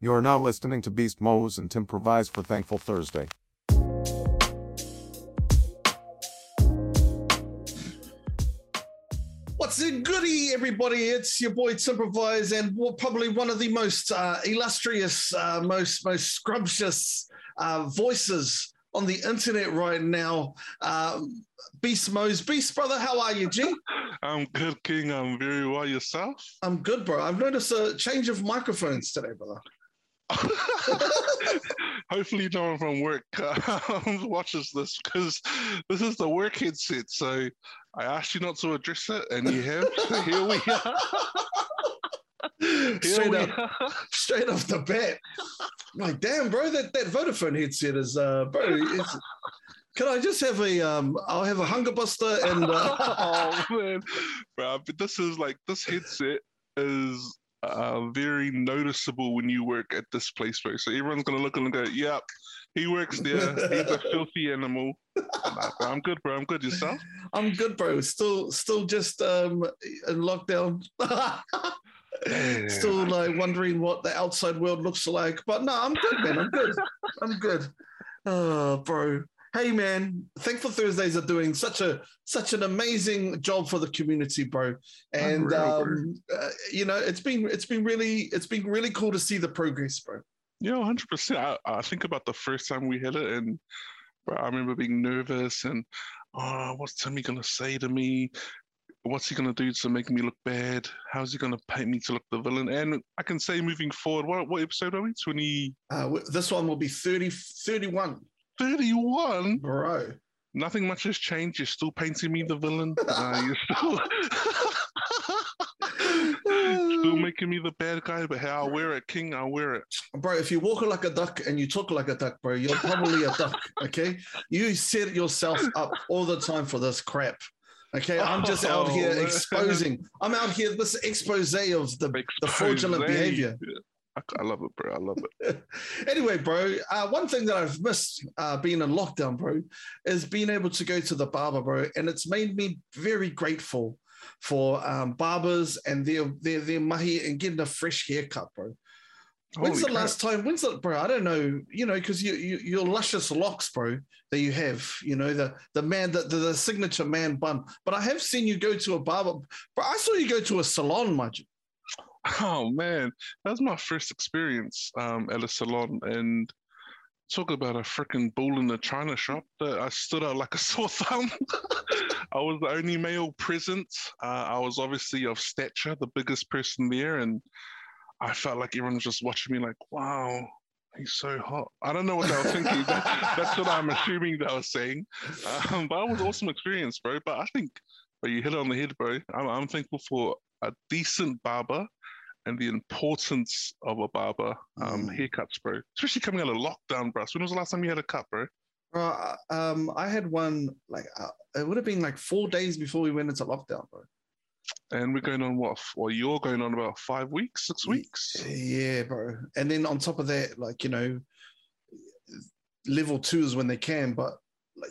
You are now listening to Beast Moze and Timprovise for Thankful Thursday. What's a goody, everybody? It's your boy Timprovise, and probably one of the most uh, illustrious, uh, most most scrumptious uh, voices on the internet right now. Uh, Beast Moze, Beast brother, how are you, G? I'm good, King. I'm very well. Yourself? I'm good, bro. I've noticed a change of microphones today, brother. Hopefully, no one from work uh, watches this because this is the work headset. So I asked you not to address it, and you have. So here we are. Here straight we up, are. straight off the bat. Like, damn, bro, that, that Vodafone headset is, uh, bro. It's, can I just have a, um, I'll have a hunger buster and. Uh, oh man, bro! But this is like this headset is uh, very noticeable when you work at this place, bro. So everyone's gonna look and go, "Yep, he works there. He's a filthy animal." I'm good, bro. I'm good. Yourself? I'm good, bro. Still, still just um in lockdown. Still like wondering what the outside world looks like. But no, I'm good, man. I'm good. I'm good. Oh, bro. Hey man, Thankful Thursdays are doing such a such an amazing job for the community, bro. And um, uh, you know, it's been it's been really it's been really cool to see the progress, bro. Yeah, 100. percent I, I think about the first time we hit it, and bro, I remember being nervous and, oh, what's Timmy gonna say to me? What's he gonna do to make me look bad? How's he gonna paint me to look the villain? And I can say moving forward, what what episode are we? 20, Uh, this one will be 30, 31, 31? bro. Nothing much has changed. You're still painting me the villain. Uh, you're still still making me the bad guy. But hey, I'll wear it, King. I'll wear it. Bro, if you walk like a duck and you talk like a duck, bro, you're probably a duck. Okay, you set yourself up all the time for this crap. Okay, I'm just out Oh, here man. exposing. I'm out here this expose of the the fraudulent behavior. I, love it, bro. I love it. Anyway, bro, uh, one thing that I've missed uh, being in lockdown, bro, is being able to go to the barber, bro, and it's made me very grateful for um, barbers and their their their mahi and getting a fresh haircut, bro. When's Holy the crap. last time? When's the bro? I don't know. You know, because you, you your luscious locks, bro, that you have. You know the the man the, the the signature man bun. But I have seen you go to a barber. But I saw you go to a salon, Maj. Oh man, that was my first experience um, at a salon, and talk about a freaking bull in the china shop. That I stood out like a sore thumb. I was the only male present. Uh, I was obviously of stature, the biggest person there, and I felt like everyone was just watching me, like, "Wow, he's so hot." I don't know what they were thinking. That- that's what I'm assuming they were saying. Um, but it was an awesome experience, bro. But I think, but you hit it on the head, bro. I'm, I'm thankful for a decent barber and the importance of a barber um, Mm. haircuts, bro. Especially coming out of lockdown, bro. When was the last time you had a cut, bro? Bro, uh, um, I had one like uh, it would have been like four days before we went into lockdown, bro. And we're going on what? Well, you're going on about five weeks, six weeks. Yeah, bro. And then on top of that, like you know, level two is when they can, but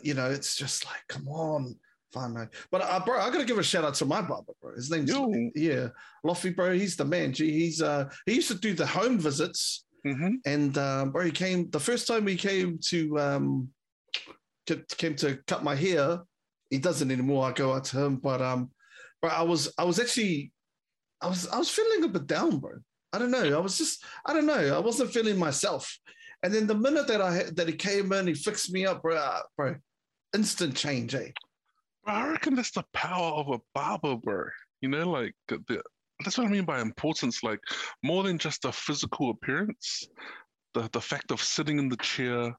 you know, it's just like, come on, fine, mate. But uh, bro, I gotta give a shout out to my barber, bro. His name's yeah, Loffy, bro. He's the man. Gee, he's uh, he used to do the home visits, hmm and um, bro, he came the first time he came to um, came to cut my hair. He doesn't anymore. I go out to him, but um, but I was I was actually I was I was feeling a bit down, bro. I don't know. I was just I don't know. I wasn't feeling myself. And then the minute that I that he came in, he fixed me up, bro. uh, Bro, instant change, eh? I reckon that's the power of a barber, bro. You know, like the- that's what I mean by importance. Like more than just a physical appearance, the the fact of sitting in the chair,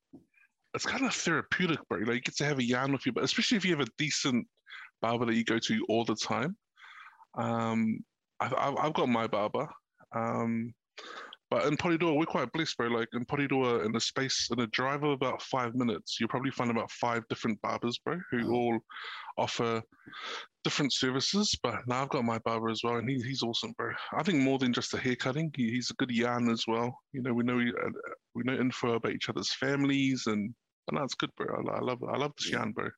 it's kind of therapeutic, bro. Like you get to have a yarn with you, but especially if you have a decent barber that you go to all the time. Um, I've I've, I've got my barber. Um, but in Porirua, we're quite blessed, bro. Like in Porirua, in a space, in a drive of about five minutes, you'll probably find about five different barbers, bro, who Oh. all offer different services. But now I've got my barber as well, and he, he's awesome, bro. I think more than just the hair cutting, he, he's a good yarn as well. You know, we know uh, we know info about each other's families, and, and that's good, bro. I, I love I love this yarn, bro.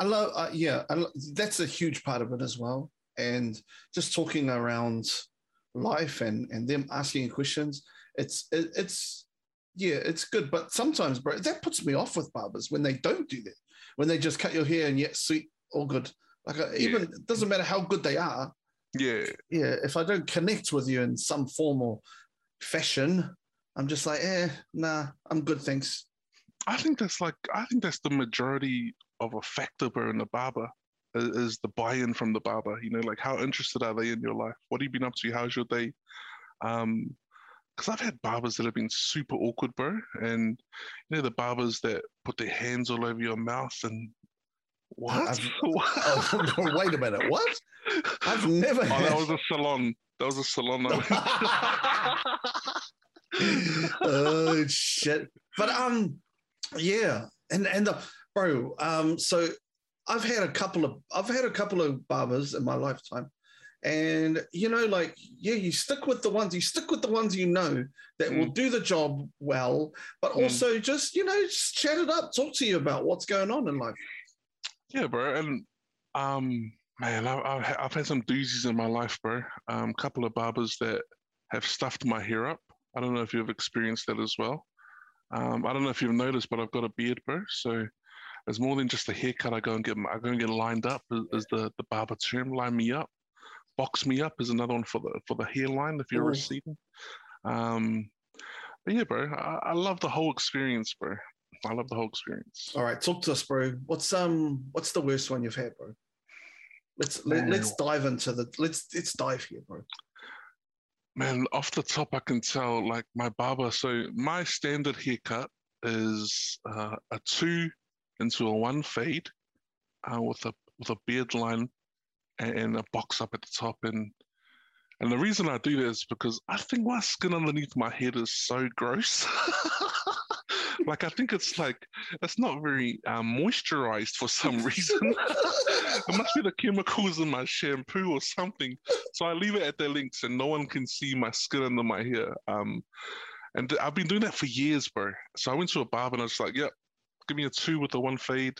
I love, uh, yeah, I lo- that's a huge part of it as well. And just talking around life and and them asking questions. It's it, it's yeah, it's good. But sometimes, bro, that puts me off with barbers when they don't do that. When they just cut your hair and yet sweet, all good. Like uh, even it doesn't matter how good they are. Yeah, Yeah, if I don't connect with you in some form or fashion, I'm just like, eh, nah, I'm good, thanks. I think that's like I think that's the majority of a factor, bro, in the barber is, is the buy-in from the barber. You know, like how interested are they in your life? What have you been up to? How's your day? Um, because I've had barbers that have been super awkward, bro, and you know the barbers that put their hands all over your mouth and what? Oh, wait a minute, what? I've never Oh, had. that was a salon. That was a salon. Oh shit! But um, yeah, and and the bro, um, so I've had a couple of I've had a couple of barbers in my lifetime, and you know, like yeah, you stick with the ones you stick with the ones you know that will do the job well, but Mm. also just you know just chat it up, talk to you about what's going on in life. Yeah, bro, and um, man, I, I've I've had some doozies in my life, bro. Um, couple of barbers that have stuffed my hair up. I don't know if you've experienced that as well. Um, I don't know if you've noticed, but I've got a beard, bro. So it's more than just a haircut. I go and get I go and get lined up. Is, is the the barber term? Line me up, box me up is another one for the for the hairline if you're Ooh. receding. Um, but yeah, bro, I, I love the whole experience, bro. I love the whole experience. All right, talk to us, bro. What's um what's the worst one you've had, bro? Let's let, Man. let's dive into the let's let's dive here, bro. Man, off the top, I can tell like my barber. So my standard haircut is uh, a two into a one fade, uh, with a with a beard line and, a box up at the top. And and the reason I do that is because I think my skin underneath my head is so gross. like I think it's like it's not very um, moisturized for some reason. it must be the chemicals in my shampoo or something. So I leave it at their links, and no one can see my skin under my hair. Um, and I've been doing that for years, bro. So I went to a barber and I was like, "Yep, give me a two with the one fade."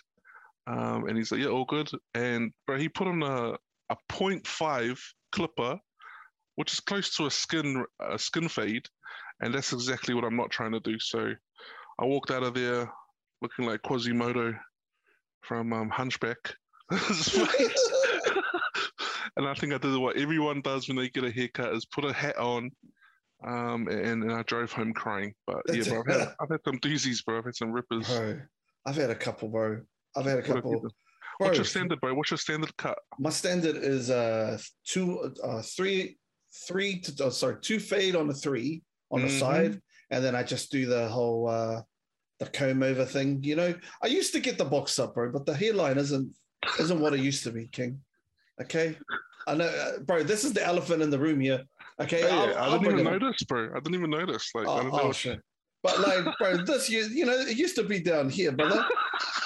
Um, and he's like, "Yeah, all good." And bro, he put on a a 0.5 clipper, which is close to a skin a skin fade, and that's exactly what I'm not trying to do. So I walked out of there looking like Quasimodo from um, Hunchback. And I think I did what everyone does when they get a haircut is put a hat on. Um, and, and I drove home crying. But yeah, bro. I've had, I've had some doozies, bro. I've had some rippers. Bro, I've had a couple, bro. I've had a couple. What's your standard, bro? What's your standard cut? my standard is uh two uh three three to oh, sorry two fade on the three on the Mhm. side and then i just do the whole uh the comb over thing you know i used to get the box up bro but the hairline isn't isn't what it used to be king okay i know uh, bro this is the elephant in the room here okay Hey, I'll- I I'll didn't even up. notice, bro. I didn't even notice. Like, I Oh, don't know. oh. But like, bro, this you you know, it used to be down here, brother.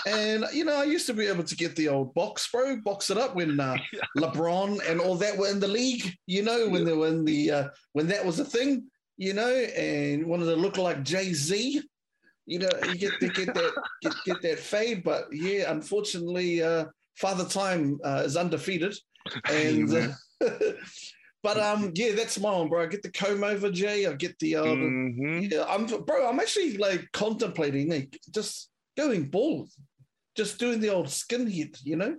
And you know, I used to be able to get the old box, bro, box it up when uh, LeBron and all that were in the league. You know, when they were in the uh, when that was a thing. You know, and wanted to look like Jay Z. You know, you get to get that get, get that fade, but yeah, unfortunately, uh, Father Time uh, is undefeated, and. Uh, but um, yeah, that's my one, bro. I get the comb over, Jay. I get the uh, the- Mhm. yeah, I'm bro. I'm actually like contemplating like just going bald, just doing the old skinhead, you know,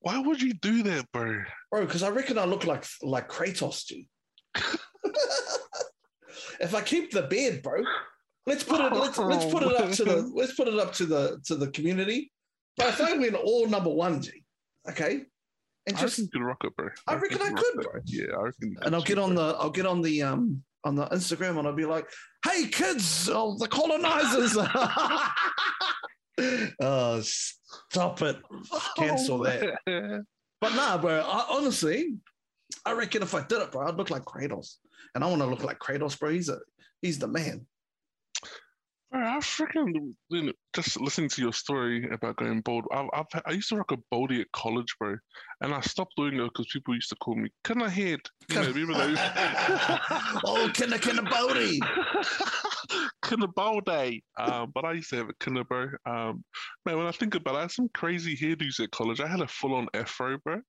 Why would you do that, bro? bro. Because I reckon I look like like Kratos, G. if I keep the beard, bro, let's put it let's let's put it up to the let's put it up to the to the community. But if I win all number one, G, okay, and I just reckon you could rock it, bro. I reckon you I could, bro. Yeah, I reckon. and I'll get on bro. the I'll get on the um on the Instagram and I'll be like, "Hey kids, oh, the colonizers!" oh, stop it! Oh, cancel that. that. But nah, bro. I, honestly, I reckon if I did it, bro, I'd look like Kratos, and I want to look like Kratos, bro. He's a he's the man. I freaking just listening to your story about going bald. I've, I've I used to rock a baldy at college, bro, and I stopped doing it because people used to call me "Can I head?" You know, even though oh, kinda kinda Bodie. Kinda baldy. Um, but I used to have a kinda, bro. Um, man, when I think about it, I had some crazy hairdos at college. I had a full-on afro, bro.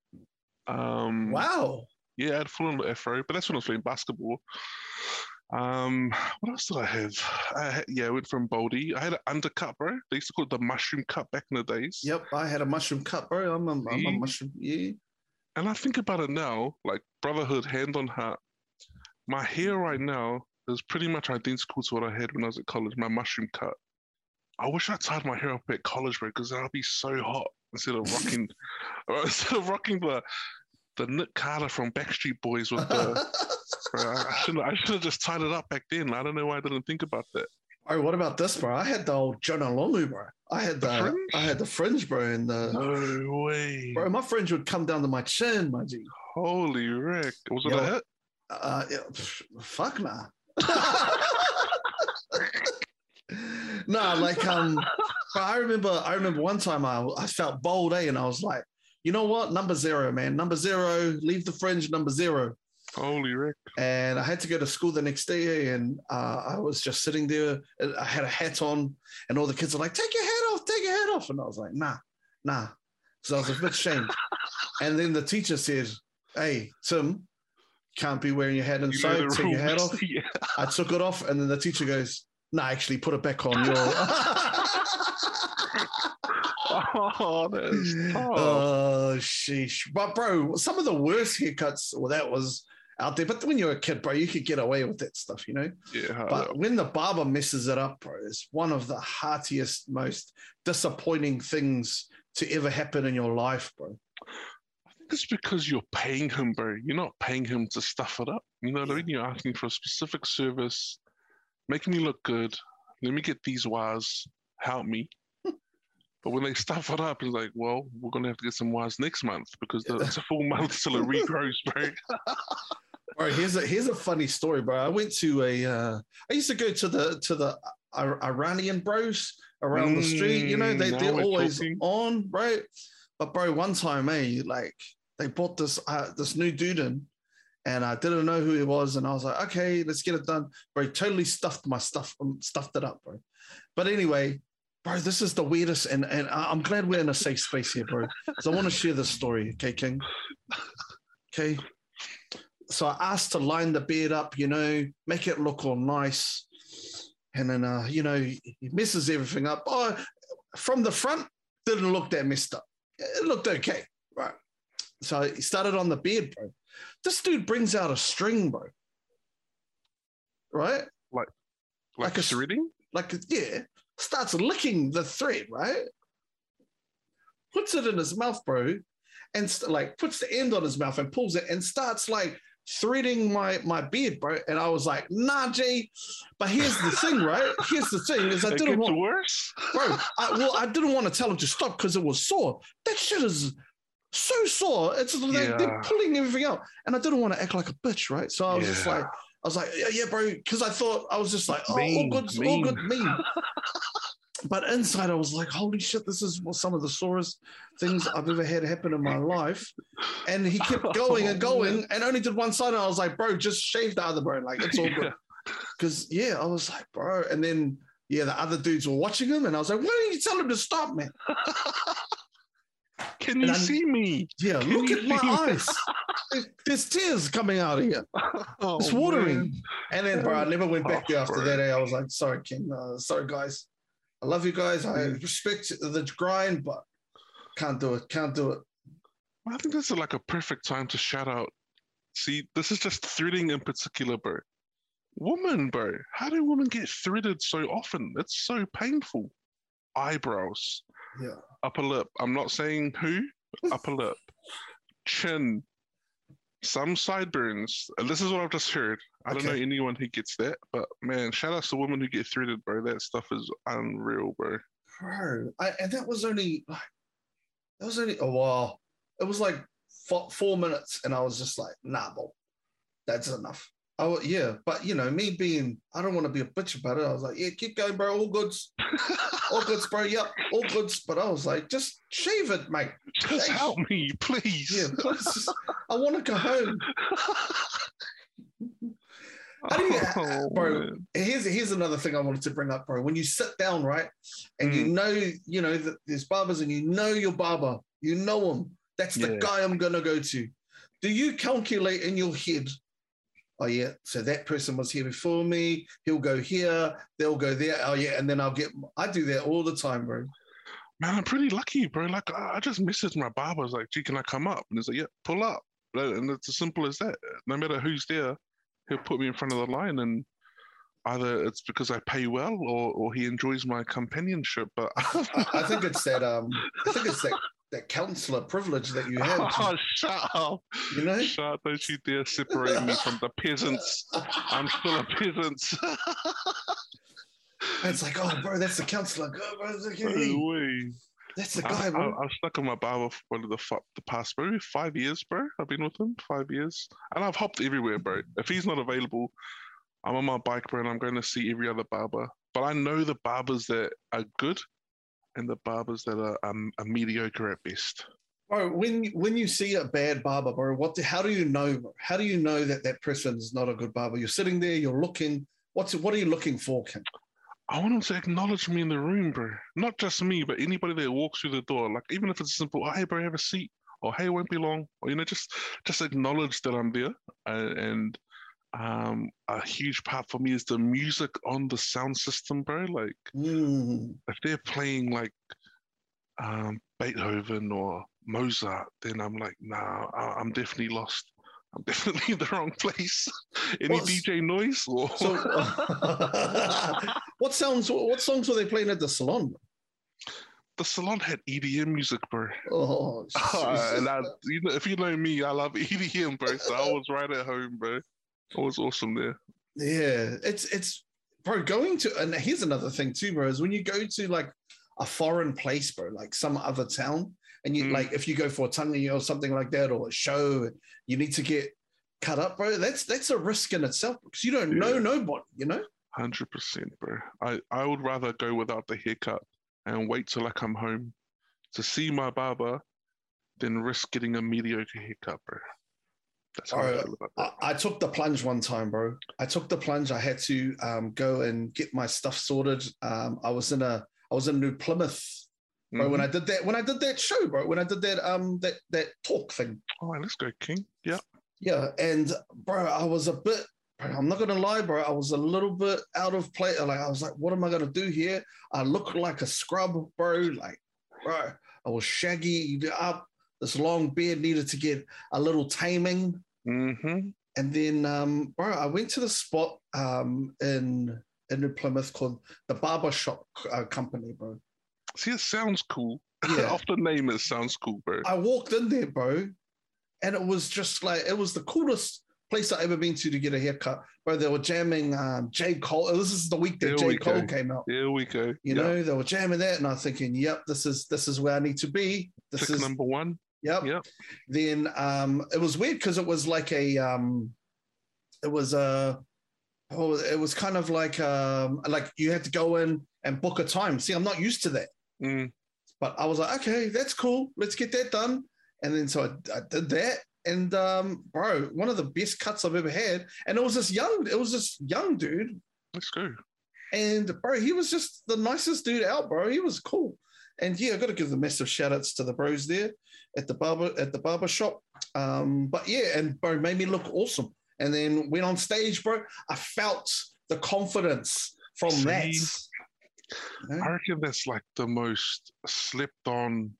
Um, Wow. Yeah, I had a full on afro, but that's when I was playing basketball. Um, what else did I have? I had, yeah, I went from Baldy. I had an undercut, bro. They used to call it the mushroom cut back in the days. Yep, I had a mushroom cut, bro. I'm a, I'm a mushroom. Yeah. And I think about it now, like brotherhood, hand on heart. My hair right now is pretty much identical to what I had when I was at college. My mushroom cut. I wish I tied my hair up at college, bro, because I'd be so hot instead of rocking, instead of rocking the the Nick Carter from Backstreet Boys with the. bro, I should I should have just tied it up back then. I don't know why I didn't think about that. Oh, what about this, bro? I had the old Jonah Lomu, bro. I had The the, fringe? I had the fringe, bro, and the No way. bro. My fringe would come down to my chin, my G. Holy wreck. Was it Yo. a hit? Uh, yeah, pff, fuck nah. nah, like um, I remember, I remember one time I I felt bold, eh, and I was like, you know what, number zero, man, number zero, leave the fringe, number zero. Holy Rick. and I had to go to school the next day, and uh, I was just sitting there. I had a hat on, and all the kids were like, "Take your hat off, take your hat off," and I was like, "Nah, nah." So I was a bit ashamed. and then the teacher said, "Hey, Tim, can't be wearing your hat You know inside. the Take your hat off." yeah. I took it off, and then the teacher goes, "Nah, actually, put it back on." Your Oh, that is tough. oh, sheesh. But bro, some of the worst haircuts, well, that was out there. But when you're a kid, bro, you could get away with that stuff, you know. yeah, But when the barber messes it up, bro, it's one of the heartiest, most disappointing things to ever happen in your life, bro. I think it's because you're paying him, bro. You're not paying him to stuff it up. You know what I mean? You're asking for a specific service, making me look good. Let me get these wires. Help me. But when they stuff it up, it's like, well, we're gonna have to get some wires next month because it's a full month till it regrows, bro. Bro, here's a here's a funny story, bro. I went to a uh, I used to go to the to the Iranian bros around the street. You know, they Mm, they're always talking. on, right? But bro, one time, eh, like they brought this uh, this new dude in, and I didn't know who he was, and I was like, okay, let's get it done. Bro, totally stuffed my stuff, um, stuffed it up, bro. But anyway, bro, this is the weirdest, and and I'm glad we're in a safe space here, bro. Because I want to share this story, okay, King. Okay. So I asked to line the beard up, you know, make it look all nice. And then, uh, you know, he messes everything up. Oh, from the front, didn't look that messed up. It looked okay, right? So he started on the beard, bro. This dude brings out a string, bro. Right? Like Like a s- threading? Like, yeah, starts licking the thread, right? Puts it in his mouth, bro, and like puts the end on his mouth and pulls it and starts like threading my my beard, bro. And I was like, nah, G. But here's the thing, right? Here's the thing is I it didn't want, worse. bro. I, well, I didn't want to tell him to stop because it was sore. That shit is so sore. It's like they're pulling everything out, and I didn't want to act like a bitch, right? So I was just like, I was like, yeah, yeah, bro, because I thought I was just like, oh, Mean, all good, all good, mean. but inside, I was like, holy shit, this is some of the sorest things I've ever had happen in my life. And he kept going and going, and only did one side. And I was like, bro, just shave the other, bro. Like it's all good. Because yeah, I was like, bro, and then yeah, the other dudes were watching him, and I was like, why don't you tell him to stop, man? Can you I'm- see me? Yeah, Can look at my me? eyes. There's, there's tears coming out of here. Oh, It's watering. man. And then, bro, I never went back Oh, there after bro. that. eh? I was like, sorry, King. Uh, sorry, guys. I love you guys. I respect the grind, but can't do it. Can't do it. I think this is like a perfect time to shout out. See, this is just threading in particular, bro. Woman, bro. How do women get threaded so often? It's so painful. Eyebrows, Yeah. upper lip. I'm not saying who, upper lip, chin, some sideburns. This is what I've just heard. I don't know anyone who gets that, but man, shout out to women who get threaded, bro. That stuff is unreal, bro. Bro, I, and that was only like, that was only oh, a while. It was like four, four minutes, and I was just like, nah, bro, that's enough. Oh yeah, but you know, me being, I don't want to be a bitch about it. I was like, yeah, keep going, bro. All goods, all goods, bro. Yep, all goods. But I was like, just shave it, mate. Just Hey. help me, please. Yeah, please. I want to go home. How do you- Oh, bro, man. Here's here's another thing I wanted to bring up, bro. When you sit down, right, and you hmm. know, you know that there's barbers, and you know your barber, you know him. That's the Yeah. guy I'm gonna go to. Do you calculate in your head oh yeah, so that person was here before me. He'll go here, they'll go there. Oh yeah, and then I'll get. I do that all the time, bro. Man, I'm pretty lucky, bro. Like I just messaged my barber. I was like, "Gee, can I come up?" And he's like, "Yeah, pull up." And it's as simple as that. No matter who's there, he'll put me in front of the line, and either it's because I pay well or or he enjoys my companionship. But I, I think it's that. Um, I think it's that that counselor privilege that you have. oh, shut up! You know. Shut up! Don't you dare separate me from the peasants. I'm still a peasant. It's like, oh, bro, that's the counselor. Go, bro, it's like, No that's the guy, I, bro. I've stuck in my barber for one of the, fu- the past maybe five years, bro. I've been with him five years, and I've hopped everywhere, bro. If he's not available, I'm on my bike, bro, and I'm going to see every other barber. But I know the barbers that are good, and the barbers that are, um, are mediocre at best. Bro, when when you see a bad barber, bro, what? The, how do you know? Bro? How do you know that that person is not a good barber? You're sitting there, you're looking. What's what are you looking for, Kim? I want him to acknowledge me in the room, bro. Not just me, but anybody that walks through the door. Like even if it's simple, oh, hey, bro, have a seat, or hey, it won't be long, or you know, just just acknowledge that I'm there. And, and um, a huge part for me is the music on the sound system, bro. Like Mm, if they're playing like um, Beethoven or Mozart, then I'm like, nah, I- I'm definitely lost. I'm definitely in the wrong place. Any What's- DJ noise or so, what sounds? What songs were they playing at the salon? the salon had EDM music, bro. Oh, Ah, and I, you know, if you know me, I love EDM, bro. So I was right at home, bro. It was awesome there. Yeah, it's it's bro going to and here's another thing too, bro, is when you go to like a foreign place, bro, like some other town, and you Mm. like if you go for a tangi or something like that or a show, you need to get cut up, bro. That's that's a risk in itself because you don't know nobody, you know. Hundred percent, bro. I I would rather go without the haircut and wait till I come home to see my barber than risk getting a mediocre haircut, bro. I feel about that. I, I took the plunge one time, bro. I took the plunge. I had to um, go and get my stuff sorted. Um, I was in a I was in New Plymouth, bro. When Mhm. I did that, when I did that show, bro. When I did that um that that talk thing. All right, let's go, King. Yeah. Yeah, and bro, I was a bit. Bro, I'm not gonna lie, bro. I was a little bit out of place. Like I was like, what am I gonna do here? I look like a scrub, bro. Like, bro, I was shaggy up. This long beard needed to get a little taming. Mm-hmm. And then, um, bro, I went to the spot um, in in New Plymouth called the Barber Shop uh, Company, bro. See, it sounds cool. Yeah. Off the name, it sounds cool, bro. I walked in there, bro, and it was just like it was the coolest place I ever been to to get a haircut. Bro, they were jamming um, J Cole. This is the week that There we J Cole go. came out. Here we go. You Yeah. know, they were jamming that, and I'm thinking, yep, this is this is where I need to be. This Tick is number one. Yep. Yep. Then um, it was weird because it was like a um, it was a oh, it was kind of like um, like you had to go in and book a time. See, I'm not used to that. Mm. But I was like, okay, that's cool. Let's get that done. And then so I, I did that. And um, bro, one of the best cuts I've ever had. And it was this young, it was this young dude. Let's go. And bro, he was just the nicest dude out, bro. He was cool. And yeah, I gotta give the massive shout outs to the bros there at the barber at the barber shop. Um, but yeah, and bro made me look awesome. And then went on stage, bro. I felt the confidence from that. See? You know? I reckon that's like the most slept on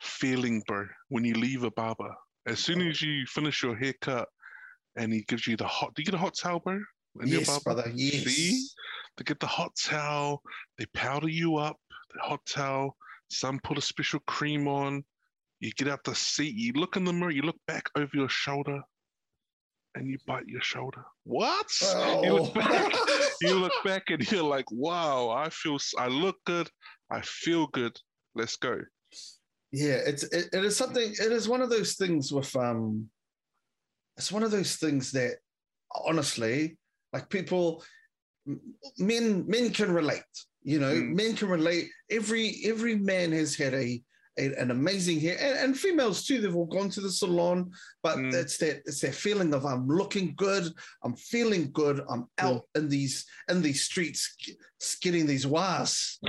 feeling, bro, when you leave a barber. As soon as you finish your haircut and he gives you the hot, do you get a hot towel, bro? in Yes, brother. Yes. See? They get the hot towel, they powder you up, the hot towel, some put a special cream on. You get out the seat, you look in the mirror, you look back over your shoulder, and you bite your shoulder. What? You look back, you look back and you're like, wow, I feel, I look good, I feel good. Let's go. Yeah, it's it, it is something. It is one of those things with um. It's one of those things that, honestly, like people, men men can relate. You know, Mm. men can relate. Every every man has had a, a an amazing hair, and, and females too. They've all gone to the salon, but Mm. it's that it's that feeling of I'm looking good, I'm feeling good, I'm out in these in these streets, getting these was.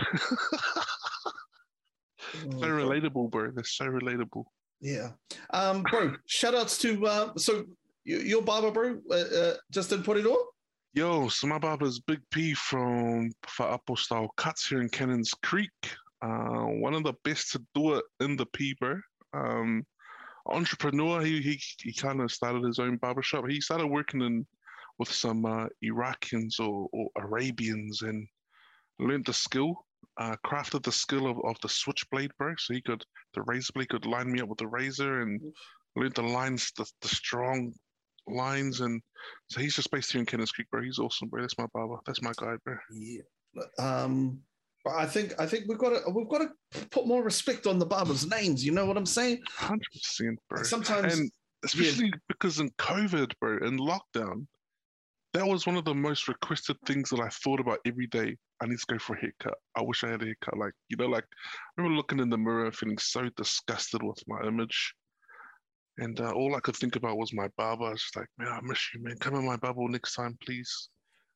So relatable, bro. They're so relatable. Yeah. Um, bro, shout outs to uh, so you, your barber, bro, uh, uh, just in Porirua? Yo, so my barber's Big P from Fa'apo Style Cuts here in Cannons Creek. Uh, one of the best to do it in the P, bro. Um, entrepreneur, he he, he kind of started his own barbershop. He started working in with some uh, Iraqians or, or Arabians and learned the skill, uh, crafted the skill of, of the switchblade, bro. So he could, the razor blade could line me up with the razor and learned the lines, the, the strong lines. And so he's just based here in Cannons Creek, bro. He's awesome, bro. That's my barber. That's my guy, bro. Yeah. Um, but I think I think we've got to we've got to put more respect on the barbers' names. You know what I'm saying? Hundred percent, bro. Sometimes, and especially yeah. because in COVID, bro, in lockdown, that was one of the most requested things that I thought about every day. I need to go for a haircut. I wish I had a haircut. Like, you know, like I remember looking in the mirror feeling so disgusted with my image. And uh, all I could think about was my barber. I was just like, man, I miss you, man. Come in my bubble next time, please.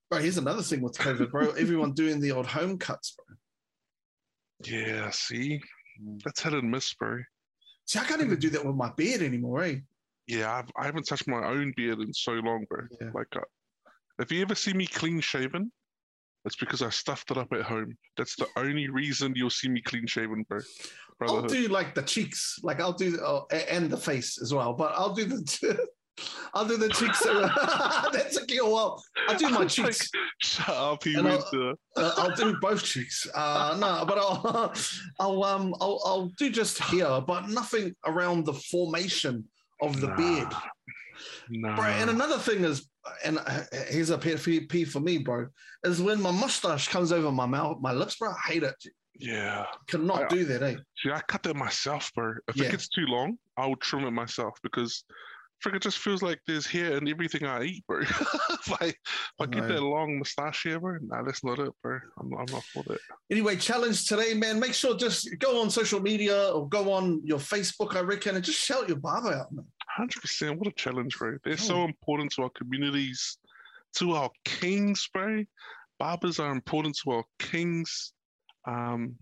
Bro, here's another thing with COVID, bro. Everyone doing the old home cuts, bro. Yeah, see? That's hit and miss, bro. See, I can't even do that with my beard anymore, eh? Yeah, I've, I haven't touched my own beard in so long, bro. Yeah. Like, uh, if you ever see me clean shaven, it's because I stuffed it up at home. That's the only reason you'll see me clean shaven, bro. I'll do like the cheeks, like I'll do, oh, and the face as well. But I'll do the, I'll do the cheeks. That's a kill. Well, I'll do my cheeks. Like, shut up, he I'll, uh, I'll do both cheeks. Uh, no, but I'll, I'll, um, I'll, I'll do just here, but nothing around the formation of the nah. beard. Nah. Bro, and another thing is, and uh, here's a P for me, bro, is when my mustache comes over my mouth, my lips, bro. I hate it. Yeah. Cannot I, do that, eh? See, I cut that myself, bro. If yeah. it gets too long, I'll trim it myself because it just feels like there's hair in everything I eat, bro. if I, if I get that long mustache here, bro, nah, that's not it, bro. I'm, I'm not for that. Anyway, challenge today, man. Make sure just go on social media or go on your Facebook, I reckon, and just shout your barber out, man. 100%. What a challenge, bro. They're oh. so important to our communities, to our kings, bro. Barbers are important to our kings. Um,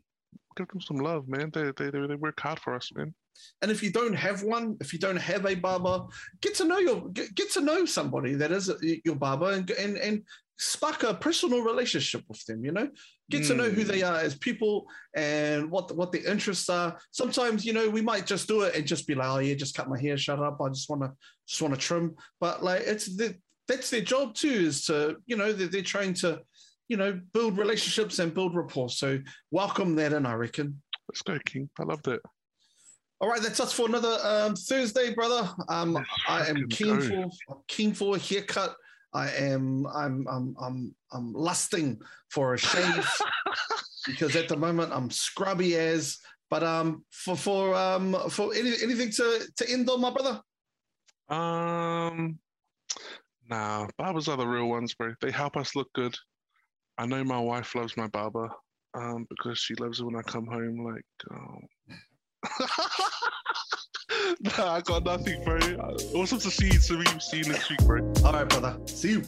give them some love, man. They, they, they, they work hard for us, man. And if you don't have one, if you don't have a barber, get to know your get, get to know somebody that is your barber and, and and spark a personal relationship with them. You know, get mm. to know who they hmm. are as people and what what their interests are. Sometimes you know we might just do it and just be like, oh yeah, just cut my hair, shut up. I just want to just want to trim. But like it's the, that's their job too, is to you know they're, they're trying to you know, build relationships and build rapport. So welcome that in, I reckon. Let's go, King. I loved it. All right, that's us for another um, Thursday, brother. Um, I am keen for keen for a haircut. I am I'm I'm I'm I'm lusting for a shave because at the moment I'm scrubby as. But um, for for um for any, anything to to end on, my brother. Um, nah, barbers are the real ones, bro. They help us look good. I know my wife loves my barber um, because she loves it when I come home. Like, um... nah, I got nothing, bro. Awesome to see you. To see you next week, bro. All right, brother. See you.